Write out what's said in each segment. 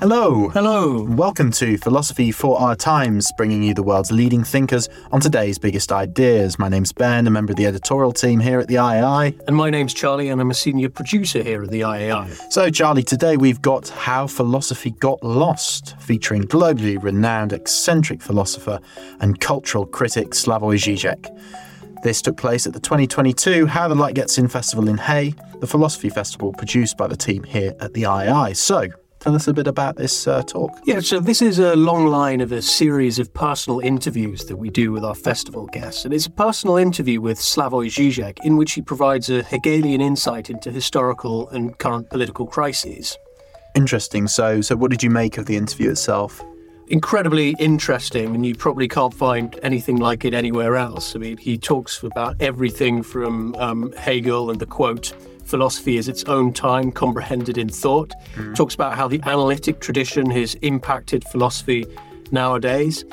Hello. Hello. Welcome to Philosophy for Our Times, bringing you the world's leading thinkers on today's biggest ideas. My name's Ben, a member of the editorial team here at the IAI. And my name's Charlie, and I'm a senior producer here at the IAI. So, Charlie, today we've got How Philosophy Got Lost, featuring globally renowned eccentric philosopher and cultural critic Slavoj Žižek. This took place at the 2022 How the Light Gets In Festival in Hay, the philosophy festival produced by the team here at the IAI. So, Tell us a bit about this uh, talk. Yeah, so this is a long line of a series of personal interviews that we do with our festival guests. And it's a personal interview with Slavoj Žižek in which he provides a Hegelian insight into historical and current political crises. Interesting. So, so what did you make of the interview itself? incredibly interesting, and you probably can't find anything like it anywhere else. I mean, he talks about everything from um, Hegel and the quote, philosophy is its own time comprehended in thought. Mm. Talks about how the analytic tradition has impacted philosophy nowadays.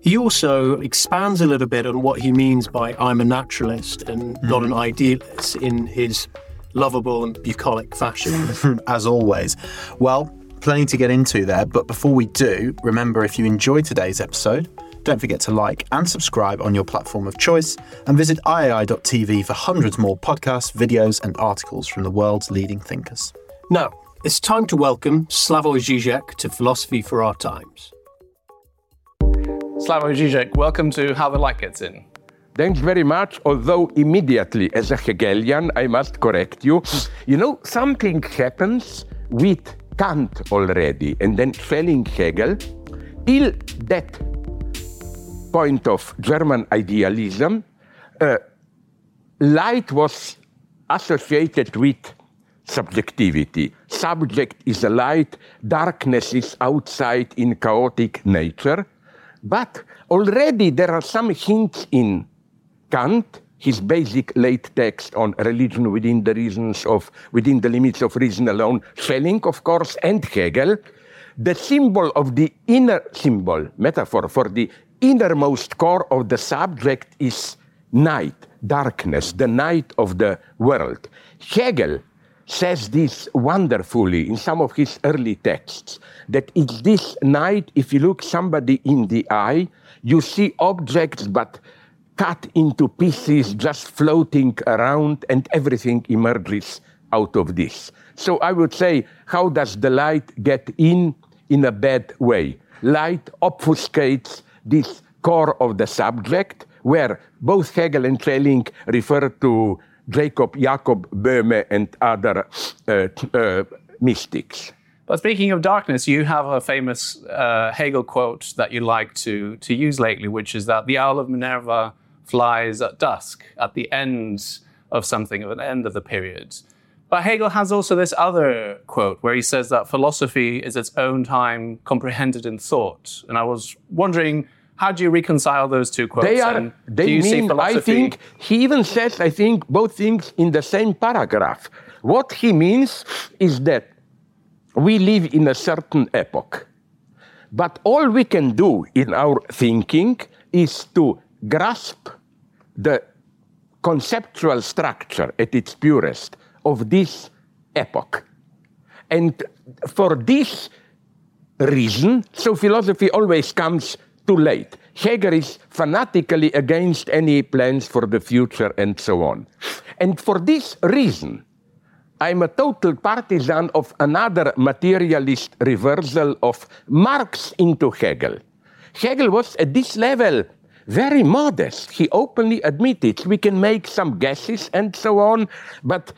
He also expands a little bit on what he means by I'm a naturalist and mm. not an idealist in his lovable and bucolic fashion. As always. Well, plenty to get into there, but before we do, remember if you enjoyed today's episode, don't forget to like and subscribe on your platform of choice and visit iai.tv for hundreds more podcasts, videos, and articles from the world's leading thinkers. Now, it's time to welcome Slavoj Žižek to Philosophy for Our Times. Slavoj Žižek, welcome to How the Light Gets In. Thanks very much. Although immediately, as a Hegelian, I must correct you. You know, something happens with Kant already, and then Schelling Hegel, till that point of German idealism, uh, light was associated with subjectivity. Subject is a light, darkness is outside in chaotic nature. But already there are some hints in Kant, his basic late text on religion within the reasons of within the limits of reason alone, Schelling, of course, and Hegel. The symbol of the inner symbol, metaphor for the innermost core of the subject is night, darkness, the night of the world. Hegel says this wonderfully in some of his early texts that it's this night, if you look somebody in the eye, you see objects but cut into pieces, just floating around, and everything emerges out of this. So I would say, how does the light get in in a bad way? Light obfuscates this core of the subject, where both Hegel and Schelling refer to Jacob Jacob Boehme and other uh, uh, mystics. But speaking of darkness, you have a famous uh, Hegel quote that you like to, to use lately, which is that the owl of Minerva flies at dusk, at the end of something, at the end of the period. But Hegel has also this other quote where he says that philosophy is its own time comprehended in thought. And I was wondering, how do you reconcile those two quotes? They are. they mean. I think he even says. I think both things in the same paragraph. What he means is that we live in a certain epoch, but all we can do in our thinking is to grasp the conceptual structure at its purest of this epoch. And for this reason, so philosophy always comes too late. Hegel is fanatically against any plans for the future and so on. And for this reason, I'm a total partisan of another materialist reversal of Marx into Hegel. Hegel was at this level very modest. He openly admitted we can make some guesses and so on, but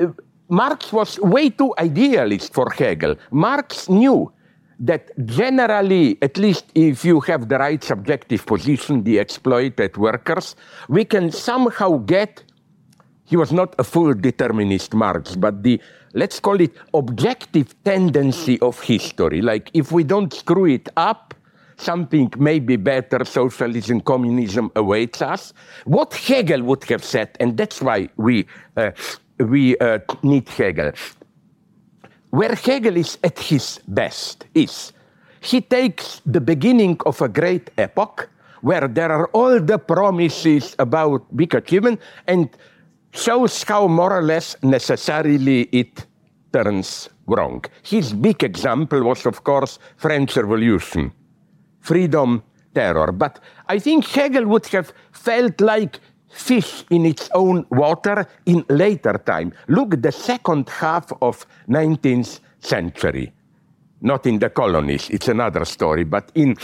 uh, Marx was way too idealist for Hegel. Marx knew that generally, at least if you have the right subjective position, the exploited workers, we can somehow get, he was not a full determinist Marx, but the, let's call it objective tendency of history. Like if we don't screw it up, something maybe better, socialism, communism awaits us. What Hegel would have said, and that's why we, uh, we uh, need Hegel. Where Hegel is at his best is he takes the beginning of a great epoch where there are all the promises about big achievement and shows how more or less necessarily it turns wrong. His big example was, of course, French Revolution freedom, terror. But I think Hegel would have felt like fish in its own water in later time. Look, the second half of 19th century, not in the colonies, it's another story, but in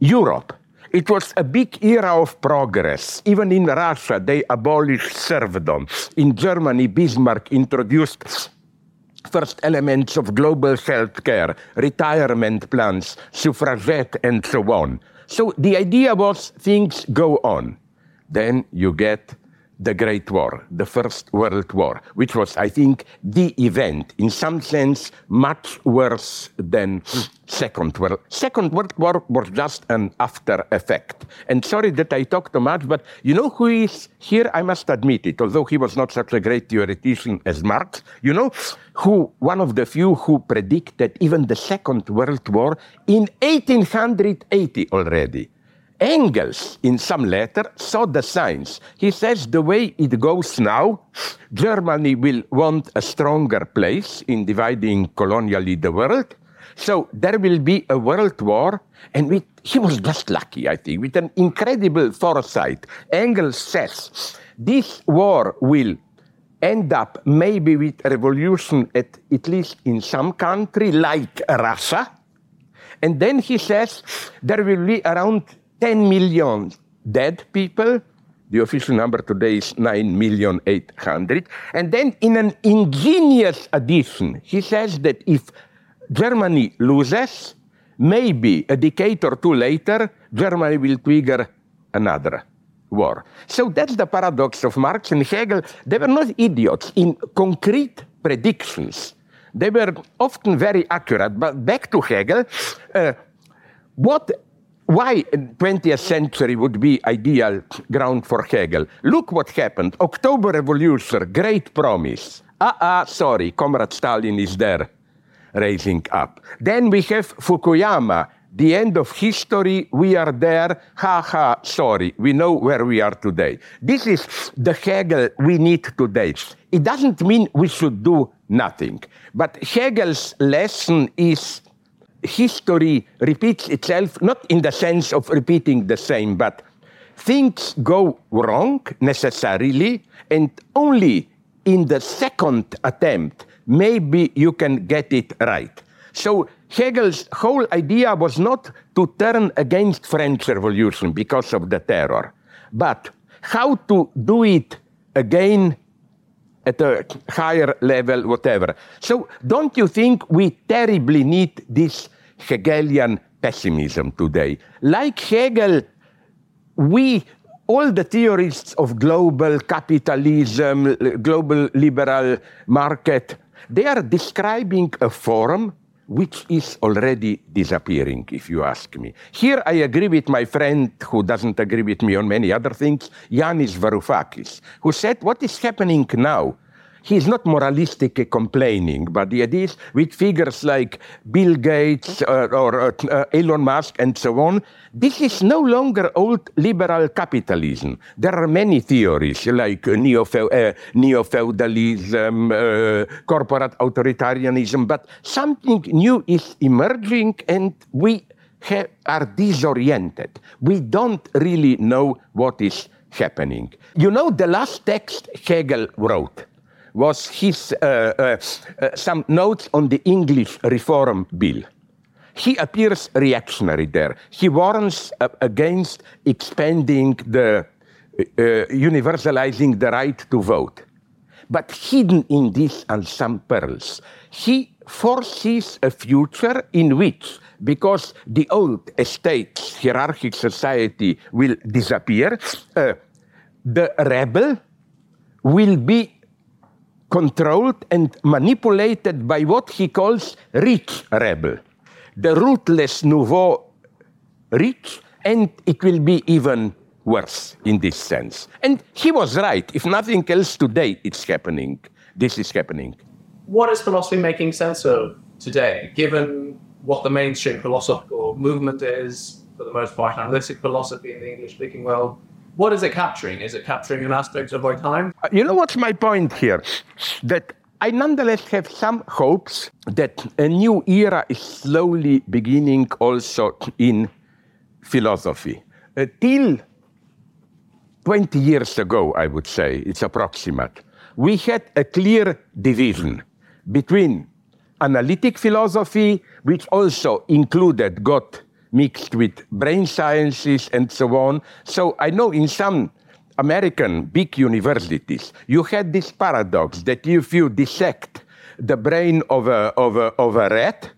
Europe, it was a big era of progress. Even in Russia, they abolished serfdom. In Germany, Bismarck introduced first elements of global health care, retirement plans, suffragette, and so on. So the idea was things go on. Then you get the Great War, the First World War, which was, I think, the event, in some sense, much worse than Second World. Second World War was just an after effect. And sorry that I talk too much, but you know who is here? I must admit it, although he was not such a great theoretician as Marx. You know who, one of the few who predicted even the Second World War in 1880 already. Engels, in some letter, saw the signs. He says the way it goes now, Germany will want a stronger place in dividing colonially the world. So there will be a world war, and with, he was just lucky, I think, with an incredible foresight. Engels says this war will end up maybe with a revolution at, at least in some country like Russia. And then he says there will be around 10 million dead people. The official number today is 9 million 800. And then in an ingenious addition, he says that if Germany loses, maybe a decade or two later, Germany will trigger another war. So that's the paradox of Marx and Hegel. They were not idiots in concrete predictions. They were often very accurate. But back to Hegel, uh, what why 20th century would be ideal ground for Hegel. Look what happened. October Revolution, great promise. Ah, ah, sorry, Comrade Stalin is there, raising up. Then we have Fukuyama, the end of history, we are there, ha ha, sorry, we know where we are today. This is the Hegel we need today. It doesn't mean we should do nothing, but Hegel's lesson is history repeats itself, not in the sense of repeating the same, but things go wrong necessarily, and only in the second attempt, maybe you can get it right. So Hegel's whole idea was not to turn against French Revolution because of the terror, but how to do it again at a higher level, whatever. So, don't you think we terribly need this Hegelian pessimism today? Like Hegel, we, all the theorists of global capitalism, global liberal market, they are describing a form which is already disappearing, if you ask me. Here I agree with my friend who doesn't agree with me on many other things, Yanis Varoufakis, who said what is happening now he's not moralistic complaining, but the idea is with figures like Bill Gates uh, or uh, uh, Elon Musk and so on, this is no longer old liberal capitalism. There are many theories like neo-feudalism, uh, corporate authoritarianism, but something new is emerging and we are disoriented. We don't really know what is happening. You know, the last text Hegel wrote was his uh, uh, uh, some notes on the English Reform Bill. He appears reactionary there. He warns against expanding the universalizing the right to vote. But hidden in this are some pearls. He foresees a future in which, because the old estate hierarchic society will disappear, uh, the rebel will be controlled and manipulated by what he calls rich rebel, the ruthless nouveau rich, and it will be even worse in this sense. And he was right. If nothing else today, it's happening. This is happening. What is philosophy making sense of today, given what the mainstream philosophical movement is, for the most part, analytic philosophy in the English speaking world? What is it capturing? Is it capturing an aspect of our time? Uh, you know what's my point here? That I nonetheless have some hopes that a new era is slowly beginning also in philosophy. Uh, till 20 years ago, I would say, it's approximate, we had a clear division between analytic philosophy, which also included, got mixed with brain sciences and so on. So I know in some American big universities, you had this paradox that if you dissect the brain of a, of a, of a rat,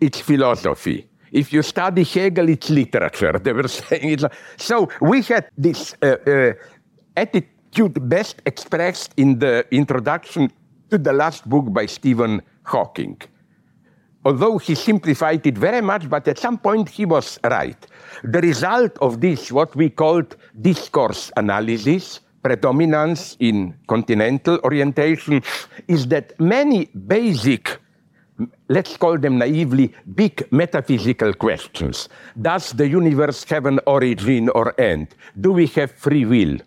it's philosophy. If you study Hegel, it's literature. They were saying it. So we had this uh, uh, attitude best expressed in the introduction to the last book by Stephen Hawking. Although he simplified it very much, but at some point he was right. The result of this, what we called discourse analysis, predominance in continental orientation, is that many basic let's call them naively big metaphysical questions. Does the universe have an origin or end? Do we have free will?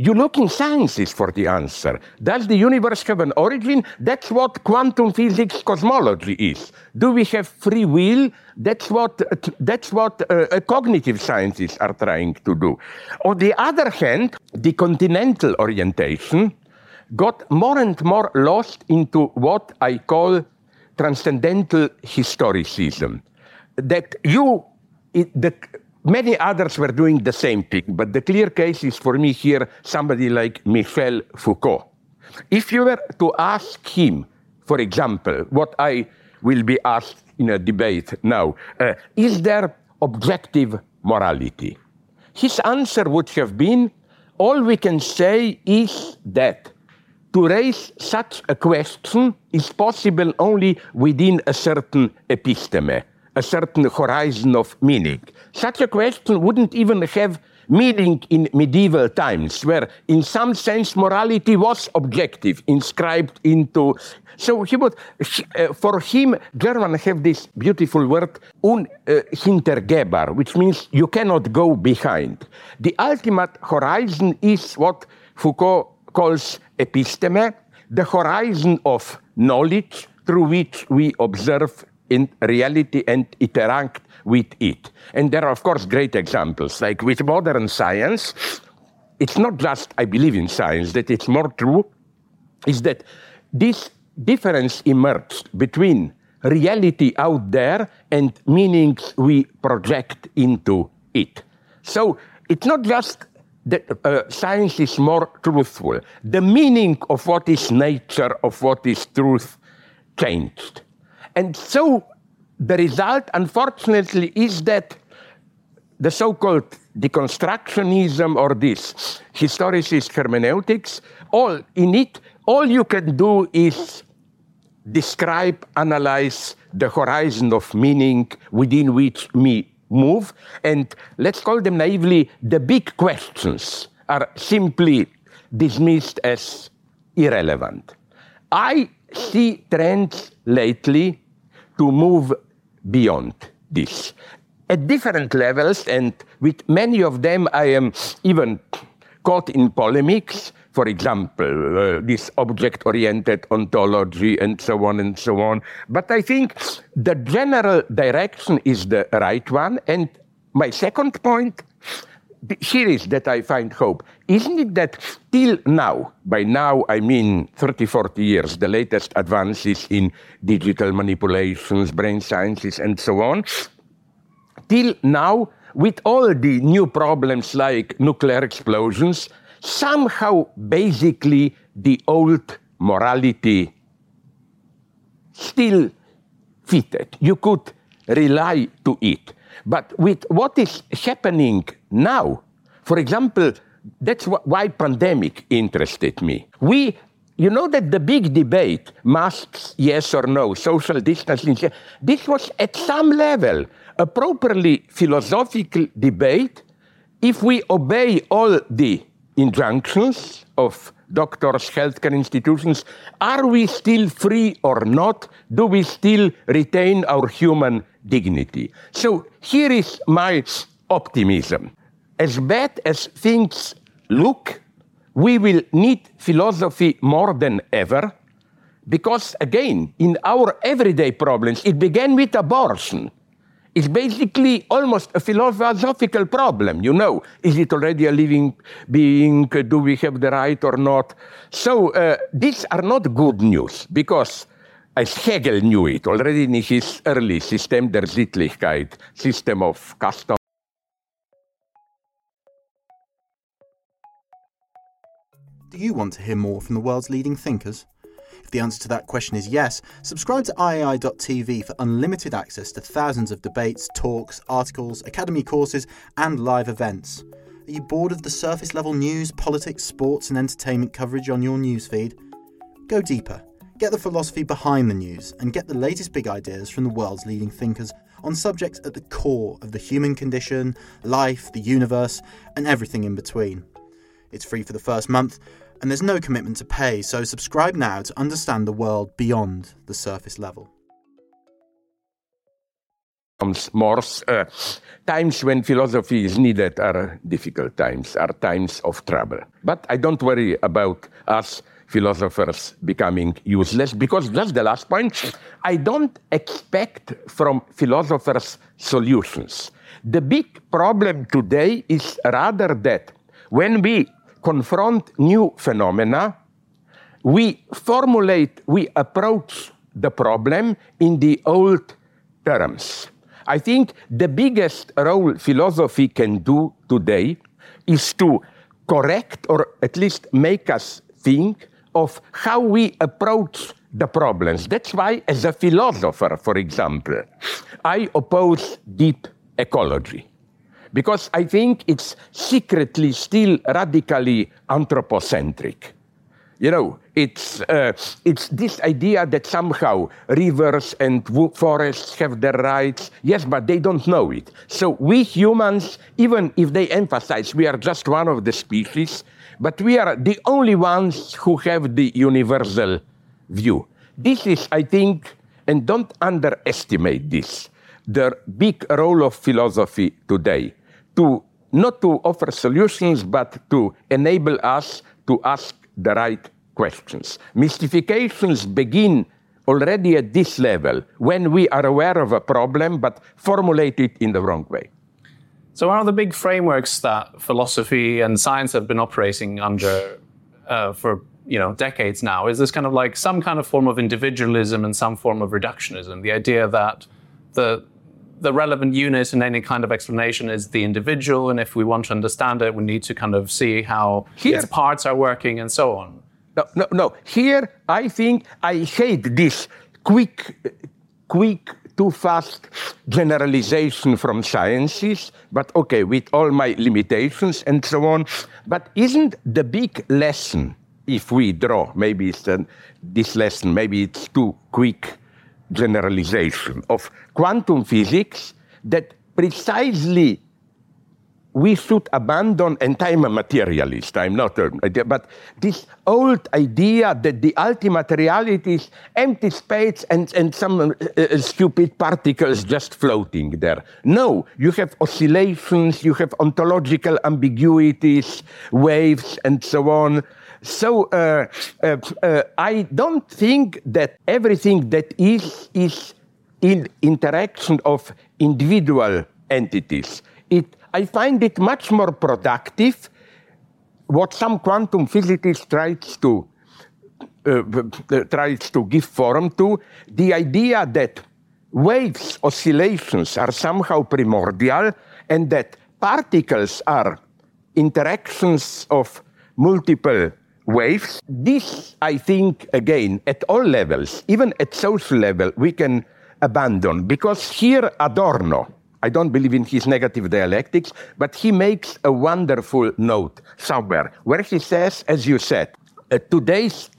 You look in sciences for the answer. Does the universe have an origin? That's what quantum physics cosmology is. Do we have free will? That's what, that's what uh, uh cognitive sciences are trying to do. On the other hand, the continental orientation got more and more lost into what I call transcendental historicism. That you, it, the, many others were doing the same thing, but the clear case is for me here somebody like Michel Foucault. If you were to ask him, for example, what I will be asked in a debate now, uh, is there objective morality? His answer would have been all we can say is that to raise such a question is possible only within a certain episteme, a certain horizon of meaning. Such a question wouldn't even have meaning in medieval times, where in some sense morality was objective, inscribed into. So he would, uh, for him, German have this beautiful word, un uh, which means you cannot go behind. The ultimate horizon is what Foucault calls episteme, the horizon of knowledge through which we observe in reality and interact with it. And there are, of course, great examples. Like with modern science, it's not just I believe in science, that it's more true, is that this difference emerged between reality out there and meanings we project into it. So it's not just that uh, science is more truthful. The meaning of what is nature, of what is truth, changed. And so the result, unfortunately, is that the so called deconstructionism or this historicist hermeneutics, all in it, all you can do is describe, analyze the horizon of meaning within which me move, and let's call them naively the big questions are simply dismissed as irrelevant. I see trends lately to move beyond this at different levels, and with many of them, I am even caught in polemics for example, uh, this object oriented ontology and so on and so on. But I think the general direction is the right one. And my second point here is that I find hope. Isn't it that till now, by now I mean 30, 40 years, the latest advances in digital manipulations, brain sciences, and so on, till now, with all the new problems like nuclear explosions, somehow basically the old morality still fitted. You could rely to it. But with what is happening now, for example, that's why pandemic interested me. We, you know that the big debate, masks, yes or no, social distancing, this was at some level a properly philosophical debate if we obey all the injunctions of doctors, healthcare institutions, are we still free or not? Do we still retain our human dignity? So here is my optimism. As bad as things look, we will need philosophy more than ever because, again, in our everyday problems, it began with abortion. It's basically almost a philosophical problem. You know, is it already a living being? Do we have the right or not? So uh, these are not good news because, as Hegel knew it already in his early System der Sittlichkeit, system of custom. Do you want to hear more from the world's leading thinkers? If the answer to that question is yes, subscribe to IAI.tv for unlimited access to thousands of debates, talks, articles, academy courses, and live events. Are you bored of the surface level news, politics, sports, and entertainment coverage on your newsfeed? Go deeper. Get the philosophy behind the news and get the latest big ideas from the world's leading thinkers on subjects at the core of the human condition, life, the universe, and everything in between. It's free for the first month, and there's no commitment to pay, so subscribe now to understand the world beyond the surface level. More uh, times when philosophy is needed are difficult times, are times of trouble. But I don't worry about us philosophers becoming useless because that's the last point. I don't expect from philosophers solutions. The big problem today is rather that when we confront new phenomena, we formulate, we approach the problem in the old terms. I think the biggest role philosophy can do today is to correct or at least make us think of how we approach the problems. That's why, as a philosopher, for example, I oppose deep ecology because I think it's secretly still radically anthropocentric. You know, it's, uh, it's this idea that somehow rivers and forests have their rights. Yes, but they don't know it. So we humans, even if they emphasize we are just one of the species, but we are the only ones who have the universal view. This is, I think, and don't underestimate this, the big role of philosophy today to not to offer solutions, but to enable us to ask the right questions. Mystifications begin already at this level when we are aware of a problem but formulate it in the wrong way. So, one of the big frameworks that philosophy and science have been operating under uh, for you know decades now is this kind of like some kind of form of individualism and some form of reductionism. The idea that the the relevant unit in any kind of explanation is the individual, and if we want to understand it, we need to kind of see how Here, its parts are working and so on. No, no, no. Here, I think I hate this quick, quick, too fast generalization from sciences, but okay, with all my limitations and so on. But isn't the big lesson, if we draw, maybe it's an, this lesson, maybe it's too quick generalization of quantum physics that precisely we should abandon, and I'm a materialist, I'm not, a, but this old idea that the ultimate reality is empty space and, and some uh, uh, stupid particles just floating there. No, you have oscillations, you have ontological ambiguities, waves, and so on. So uh, uh, uh, I don't think that everything that is is in interaction of individual entities. It I find it much more productive what some quantum physicists tries to uh, tries to give form to the idea that waves oscillations are somehow primordial and that particles are interactions of multiple waves. This, I think, again, at all levels, even at social level, we can abandon because here Adorno, I don't believe in his negative dialectics, but he makes a wonderful note somewhere where he says, as you said, uh, today's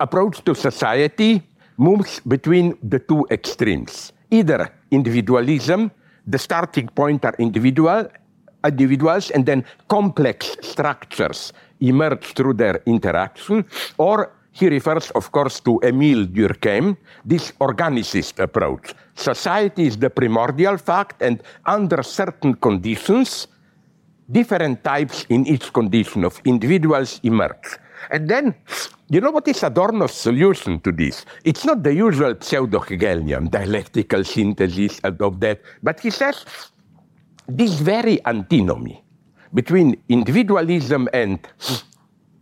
approach to society moves between the two extremes. Either individualism, the starting point are individual, individuals, and then complex structures emerge through their interaction, or he refers, of course, to Emile Durkheim, this organicist approach. Society is the primordial fact, and under certain conditions, different types in each condition of individuals emerge. And then, you know what is Adorno's solution to this? It's not the usual pseudo Hegelian dialectical synthesis of that, but he says this very antinomy between individualism and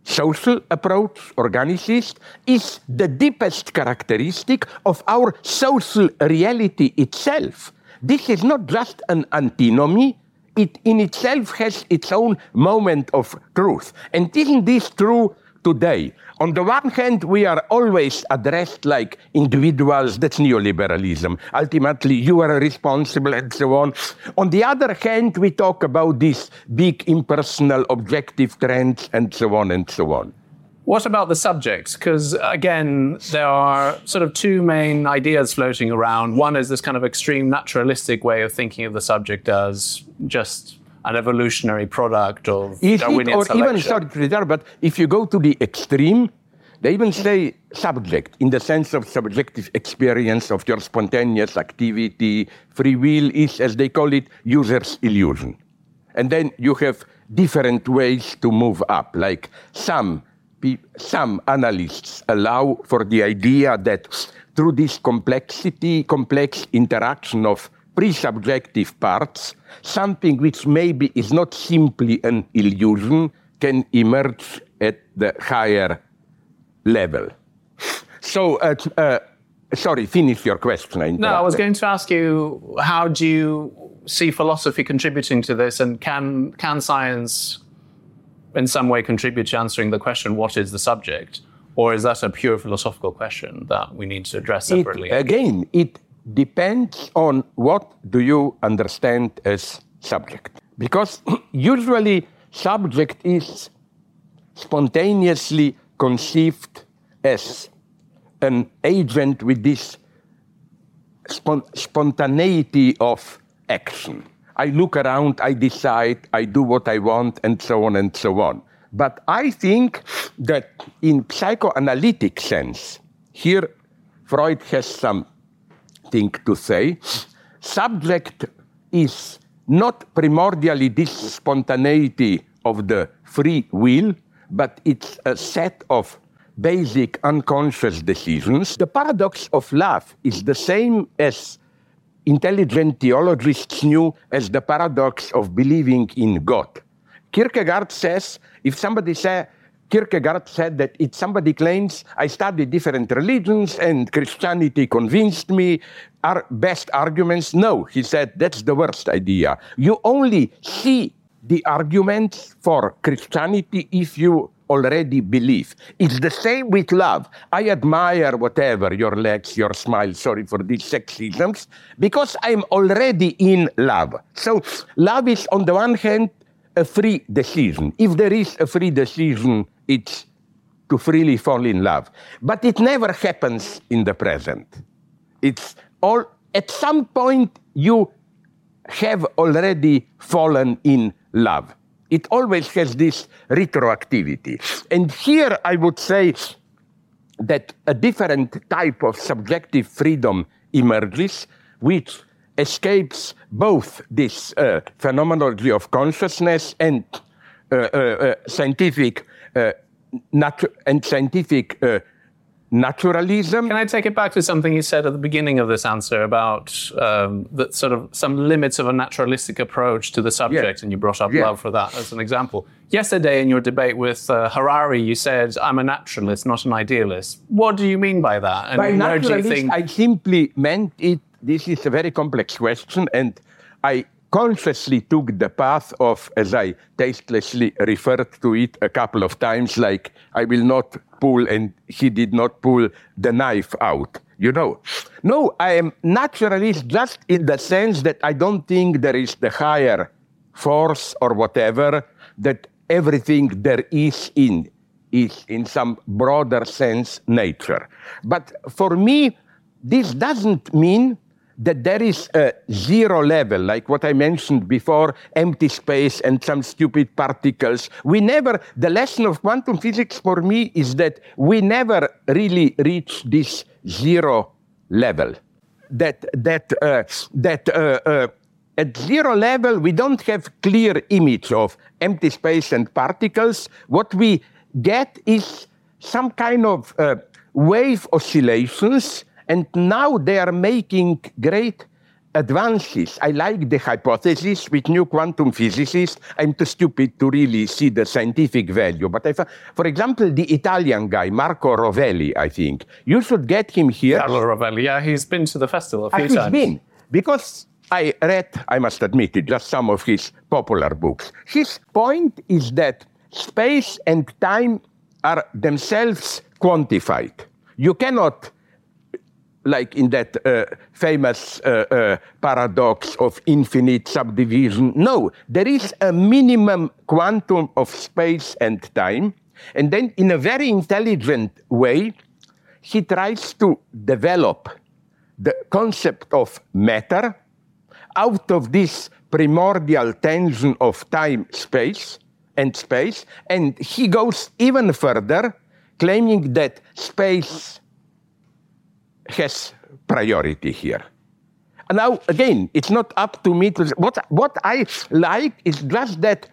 social approach, organicist, is the deepest characteristic of our social reality itself. This is not just an antinomy, it in itself has its own moment of truth. And isn't this true today. On the one hand, we are always addressed like individuals, that's neoliberalism. Ultimately, you are responsible and so on. On the other hand, we talk about these big impersonal objective trends and so on and so on. What about the subjects? Because again, there are sort of two main ideas floating around. One is this kind of extreme naturalistic way of thinking of the subject as just an evolutionary product of Is Darwinian it, or selection. even sorry, but if you go to the extreme, they even say subject in the sense of subjective experience of your spontaneous activity. Free will is, as they call it, user's illusion. And then you have different ways to move up. Like some, some analysts allow for the idea that through this complexity, complex interaction of pre-subjective parts, something which maybe is not simply an illusion can emerge at the higher level. So, uh, uh, sorry, finish your question. I No, I was going to ask you how do you see philosophy contributing to this, and can can science in some way contribute to answering the question what is the subject, or is that a pure philosophical question that we need to address It- separately? again, it depends on what do you understand as subject. Because usually subject is spontaneously conceived as an agent with this spon- spontaneity of action. I look around, I decide, I do what I want, and so on and so on. But I think that in psychoanalytic sense, here Freud has something to say. Subject is not primordially this spontaneity of the free will, but it's a set of basic unconscious decisions. The paradox of love is the same as intelligent theologists knew as the paradox of believing in God. Kierkegaard says, if somebody say, Kierkegaard said that if somebody claims I studied different religions and Christianity convinced me, are best arguments? No, he said that's the worst idea. You only see the arguments for Christianity if you already believe. It's the same with love. I admire whatever your legs, your smile, sorry for these sexisms, because I'm already in love. So love is on the one hand a free decision. If there is a free decision, it's to freely fall in love. But it never happens in the present. It's all at some point you have already fallen in love. It always has this retroactivity. And here I would say that a different type of subjective freedom emerges, which escapes both this uh, phenomenology of consciousness and uh, uh, uh, scientific natu- and scientific uh, naturalism. Can I take it back to something you said at the beginning of this answer about um, that sort of some limits of a naturalistic approach to the subject, Yeah. and you brought up Yeah. love for that as an example. Yesterday, in your debate with uh, Harari, you said, "I'm a naturalist, not an idealist." What do you mean by that? And By where do you naturalist, think? I simply meant it. This is a very complex question, and I consciously took the path of, as I tastelessly referred to it a couple of times, like I will not pull, and he did not pull the knife out. You know, no, I am naturalist just in the sense that I don't think there is the higher force or whatever that everything there is in is in some broader sense nature. But for me, this doesn't mean that there is a zero level, like what I mentioned before, empty space and some stupid particles. We never, the lesson of quantum physics for me is that we never really reach this zero level. That, that, uh, that uh, uh, at zero level, we don't have clear image of empty space and particles. What we get is some kind of uh, wave oscillations, and now they are making great advances. I like the hypothesis with new quantum physicists. I'm too stupid to really see the scientific value. But I, fa- for example, the Italian guy, Marco Rovelli, I think, you should get him here. Carlo Rovelli, yeah, he's been to the festival a few Ah, he's times. been because I read, I must admit it, just some of his popular books. His point is that space and time are themselves quantified. You cannot, like in that uh, famous uh, uh, paradox of infinite subdivision, no, there is a minimum quantum of space and time. And then, in a very intelligent way, he tries to develop the concept of matter out of this primordial tension of time space and space and he goes even further claiming that space has priority here And now again it's not up to me to what what i like is just that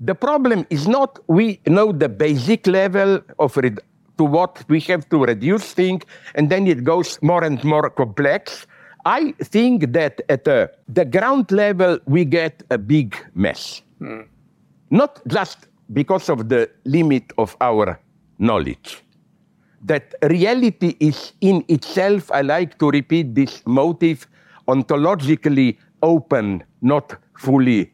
the problem is not we know the basic level of red- to what we have to reduce things, and then it goes more and more complex. I think that at the, the ground level we get a big mess. Hmm. Not just because of the limit of our knowledge. That reality is in itself, I like to repeat this motive, ontologically open, not fully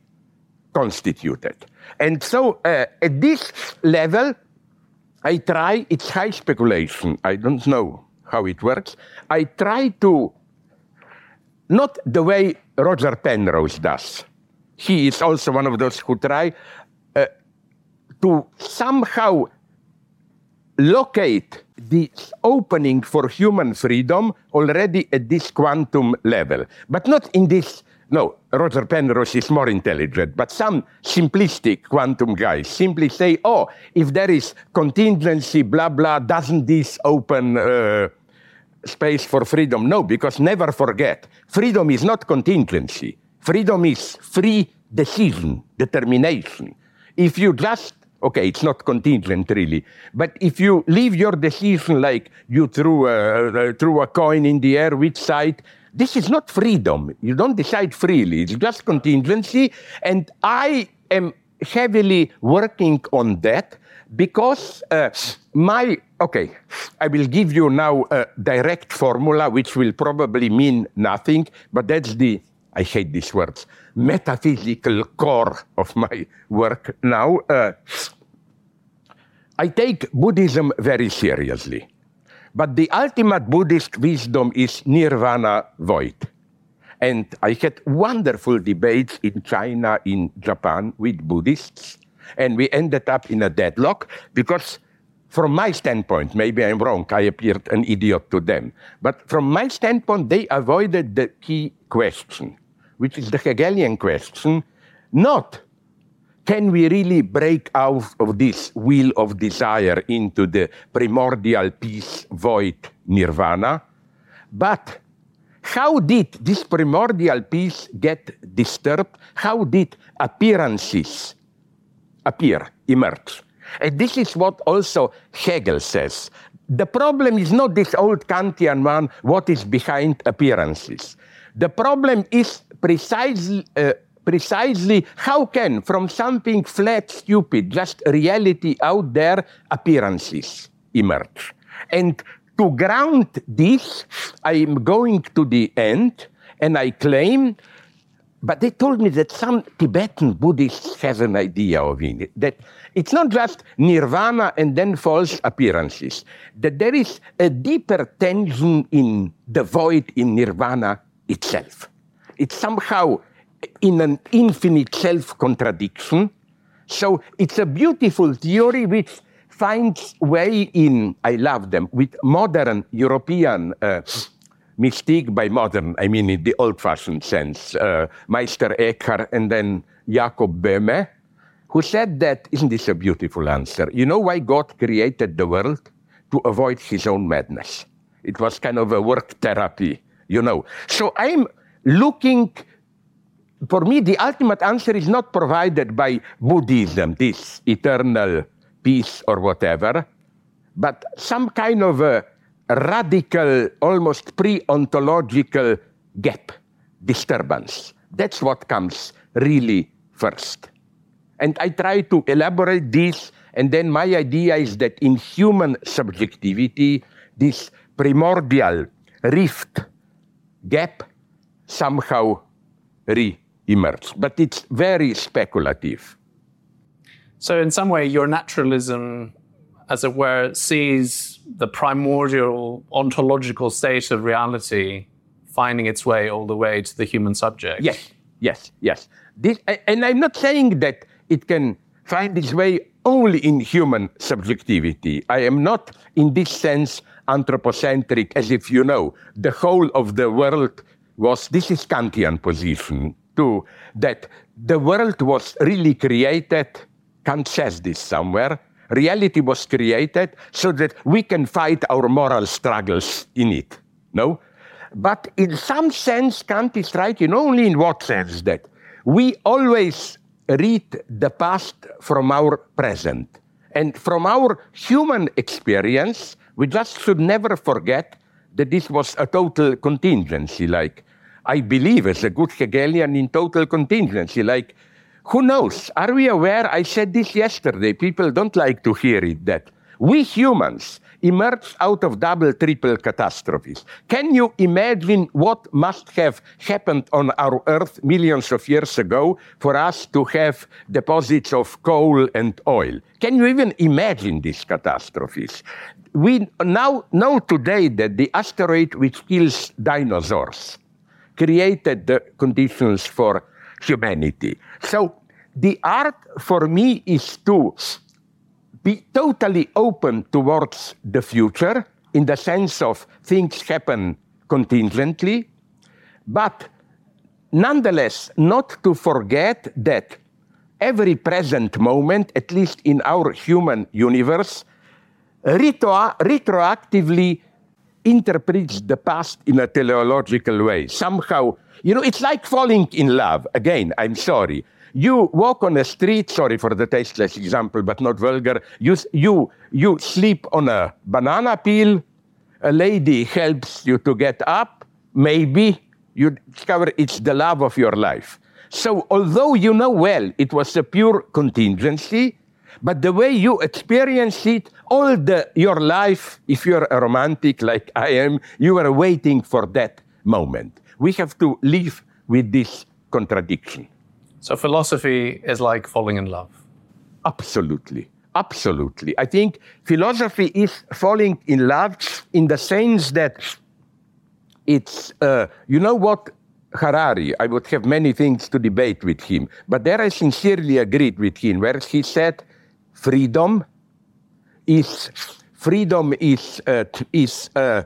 constituted. And so uh, at this level, I try, it's high speculation, I don't know how it works. I try to, not the way Roger Penrose does. He is also one of those who try uh, to somehow locate the opening for human freedom already at this quantum level, but not in this. No, Roger Penrose is more intelligent, but some simplistic quantum guys simply say, oh, if there is contingency, blah, blah, doesn't this open uh, space for freedom? No, because never forget, freedom is not contingency. Freedom is free decision, determination. If you just okay, it's not contingent really, but if you leave your decision like you threw a, uh, threw a coin in the air, which side, this is not freedom. You don't decide freely. It's just contingency, and I am heavily working on that because uh, my okay, I will give you now a direct formula which will probably mean nothing, but that's the I hate these words metaphysical core of my work now. Uh, I take Buddhism very seriously, but the ultimate Buddhist wisdom is nirvana void. And I had wonderful debates in China, in Japan with Buddhists, and we ended up in a deadlock because, from my standpoint, maybe I'm wrong, I appeared an idiot to them, but from my standpoint, they avoided the key question, which is the Hegelian question not can we really break out of this wheel of desire into the primordial peace void nirvana? But how did this primordial peace get disturbed? How did appearances appear, emerge? And this is what also Hegel says. the problem is not this old Kantian one, what is behind appearances. The problem is precisely, uh, precisely how can, from something flat, stupid, just reality out there, appearances emerge. And to ground this, I am going to the end and I claim but they told me that some Tibetan Buddhists have an idea of it, that it's not just nirvana and then false appearances, that there is a deeper tension in the void in nirvana itself. It's somehow in an infinite self contradiction. So it's a beautiful theory which finds way in, I love them, with modern European uh, mystique by modern, I mean in the old-fashioned sense, uh, Meister Eckhart and then Jakob Böhme, who said that, isn't this a beautiful answer? You know why God created the world? To avoid his own madness. It was kind of a work therapy, you know. So I'm looking, for me, the ultimate answer is not provided by Buddhism, this eternal peace or whatever, but some kind of a radical, almost pre ontological gap, disturbance. That's what comes really first. And I try to elaborate this, and then my idea is that in human subjectivity, this primordial rift gap somehow re emerges. But it's very speculative. So, in some way, your naturalism, as it were, sees the primordial ontological state of reality finding its way all the way to the human subject. Yes, yes, yes. This, and I'm not saying that it can find its way only in human subjectivity. I am not, in this sense, anthropocentric, as if you know, the whole of the world was, this is Kantian position too, that the world was really created, Kant says this somewhere, reality was created so that we can fight our moral struggles in it. No? But in some sense, Kant is right in only in what sense that we always read the past from our present. And from our human experience, we just should never forget that this was a total contingency. Like, I believe as a good Hegelian in total contingency. Like, who knows? Are we aware? I said this yesterday. People don't like to hear it that we humans emerged out of double, triple catastrophes. Can you imagine what must have happened on our Earth millions of years ago for us to have deposits of coal and oil? Can you even imagine these catastrophes? We now know today that the asteroid which kills dinosaurs created the conditions for humanity. So the art for me is to be totally open towards the future in the sense of things happen contingently, but nonetheless not to forget that every present moment, at least in our human universe, retro- retroactively interprets the past in a teleological way. Somehow you know, it's like falling in love. Again, I'm sorry. You walk on a street, sorry for the tasteless example, but not vulgar. You, you, you sleep on a banana peel. A lady helps you to get up. Maybe you discover it's the love of your life. So, although you know well it was a pure contingency, but the way you experience it, all the, your life, if you're a romantic like I am, you are waiting for that moment. We have to live with this contradiction. So philosophy is like falling in love. Absolutely. Absolutely. I think philosophy is falling in love in the sense that it's, uh, you know what, Harari, I would have many things to debate with him, but there I sincerely agreed with him, where he said freedom is, freedom is, uh, is uh,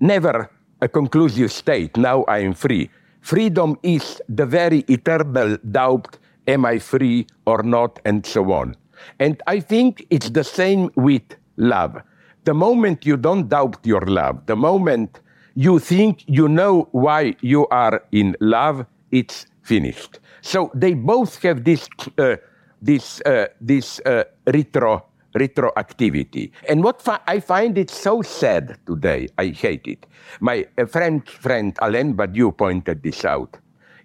never a conclusive state. Now I am free. Freedom is the very eternal doubt am I free or not, and so on. And I think it's the same with love. The moment you don't doubt your love, the moment you think you know why you are in love, it's finished. So they both have this, uh, this, uh, this uh, retro retroactivity. And what fi- I find it so sad today, I hate it. My uh, friend, friend Alain Badiou pointed this out.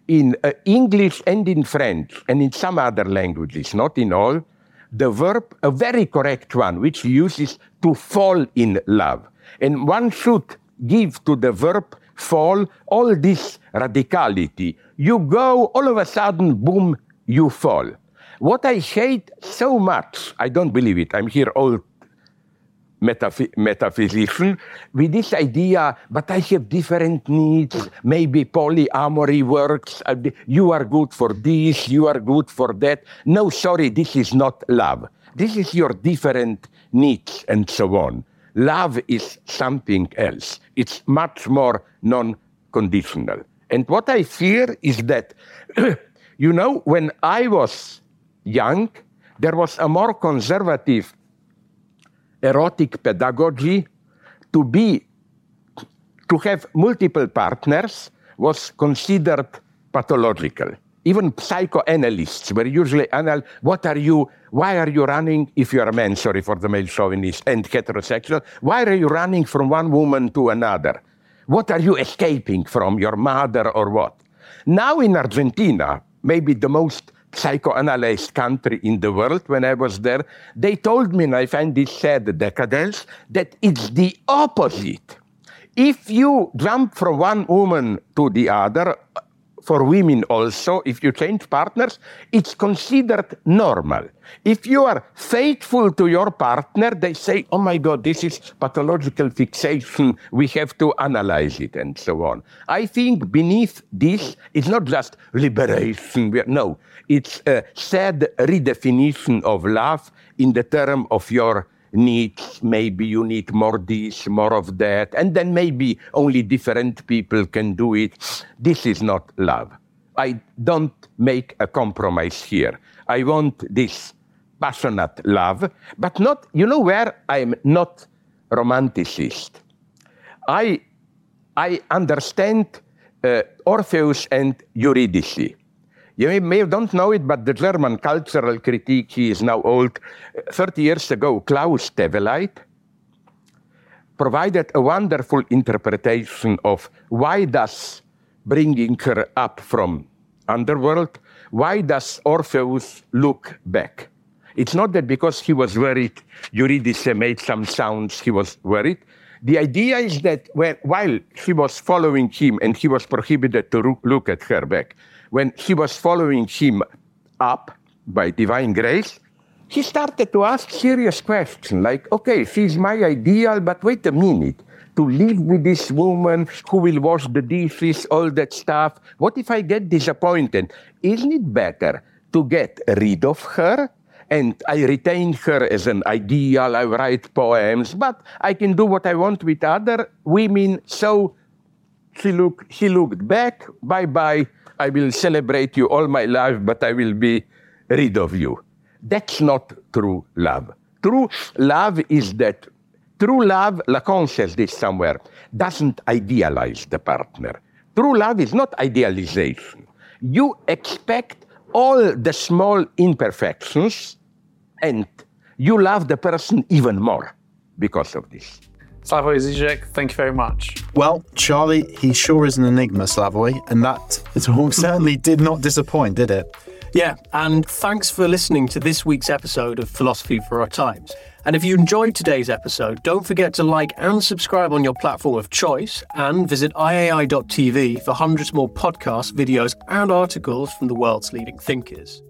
In uh, English and in French and in some other languages, not in all, the verb, a very correct one, which uses to fall in love. And one should give to the verb fall all this radicality. You go, all of a sudden, boom, you fall. What I hate so much, I don't believe it, I'm here old metaph- metaphysician, with this idea, but I have different needs, maybe polyamory works, uh, you are good for this, you are good for that. No, sorry, this is not love. This is your different needs and so on. Love is something else. It's much more non conditional. And what I fear is that, you know, when I was young, there was a more conservative erotic pedagogy. To be to have multiple partners was considered pathological. Even psychoanalysts were usually anal what are you? Why are you running? If you are a man sorry for the male chauvinist and heterosexual why are you running from one woman to another? What are you escaping from your mother or what? Now in argentina maybe the most psychoanalyzed country in the world when I was there, they told me, and I find this sad decadence, that it's the opposite. If you jump from one woman to the other, for women also, if you change partners, it's considered normal. If you are faithful to your partner, they say, oh my God, this is pathological fixation. We have to analyze it and so on. I think beneath this is not just liberation. No, it's a sad redefinition of love in the term of your needs. Maybe you need more this, more of that, and then maybe only different people can do it. This is not love. I don't make a compromise here. I want this passionate love, but not, you know where I'm not romanticist. I, I understand uh, Orpheus and Eurydice. You may don't know it, but the German cultural critique, he is now old, 30 years ago, Klaus Teweleit, provided a wonderful interpretation of why does bringing her up from underworld, why does Orpheus look back? It's not that because he was worried, Eurydice made some sounds, he was worried. The idea is that when, while she was following him and he was prohibited to look at her back, when he was following him up by divine grace, he started to ask serious questions like, okay, she's my ideal, but wait a minute. To live with this woman who will wash the dishes, all that stuff, what if I get disappointed? Isn't it better to get rid of her and I retain her as an ideal. I write poems, but I can do what I want with other women. So she look, he looked back. Bye bye. I will celebrate you all my life, but I will be rid of you. That's not true love. True love is that true love, Lacan says this somewhere, doesn't idealize the partner. True love is not idealization. You expect all the small imperfections and you love the person even more because of this. Slavoj Žižek, thank you very much. Well, Charlie, he sure is an enigma, Slavoj, and that certainly did not disappoint, did it? Yeah, and thanks for listening to this week's episode of Philosophy for Our Times. And if you enjoyed today's episode, don't forget to like and subscribe on your platform of choice and visit iai.tv for hundreds more podcasts, videos, and articles from the world's leading thinkers.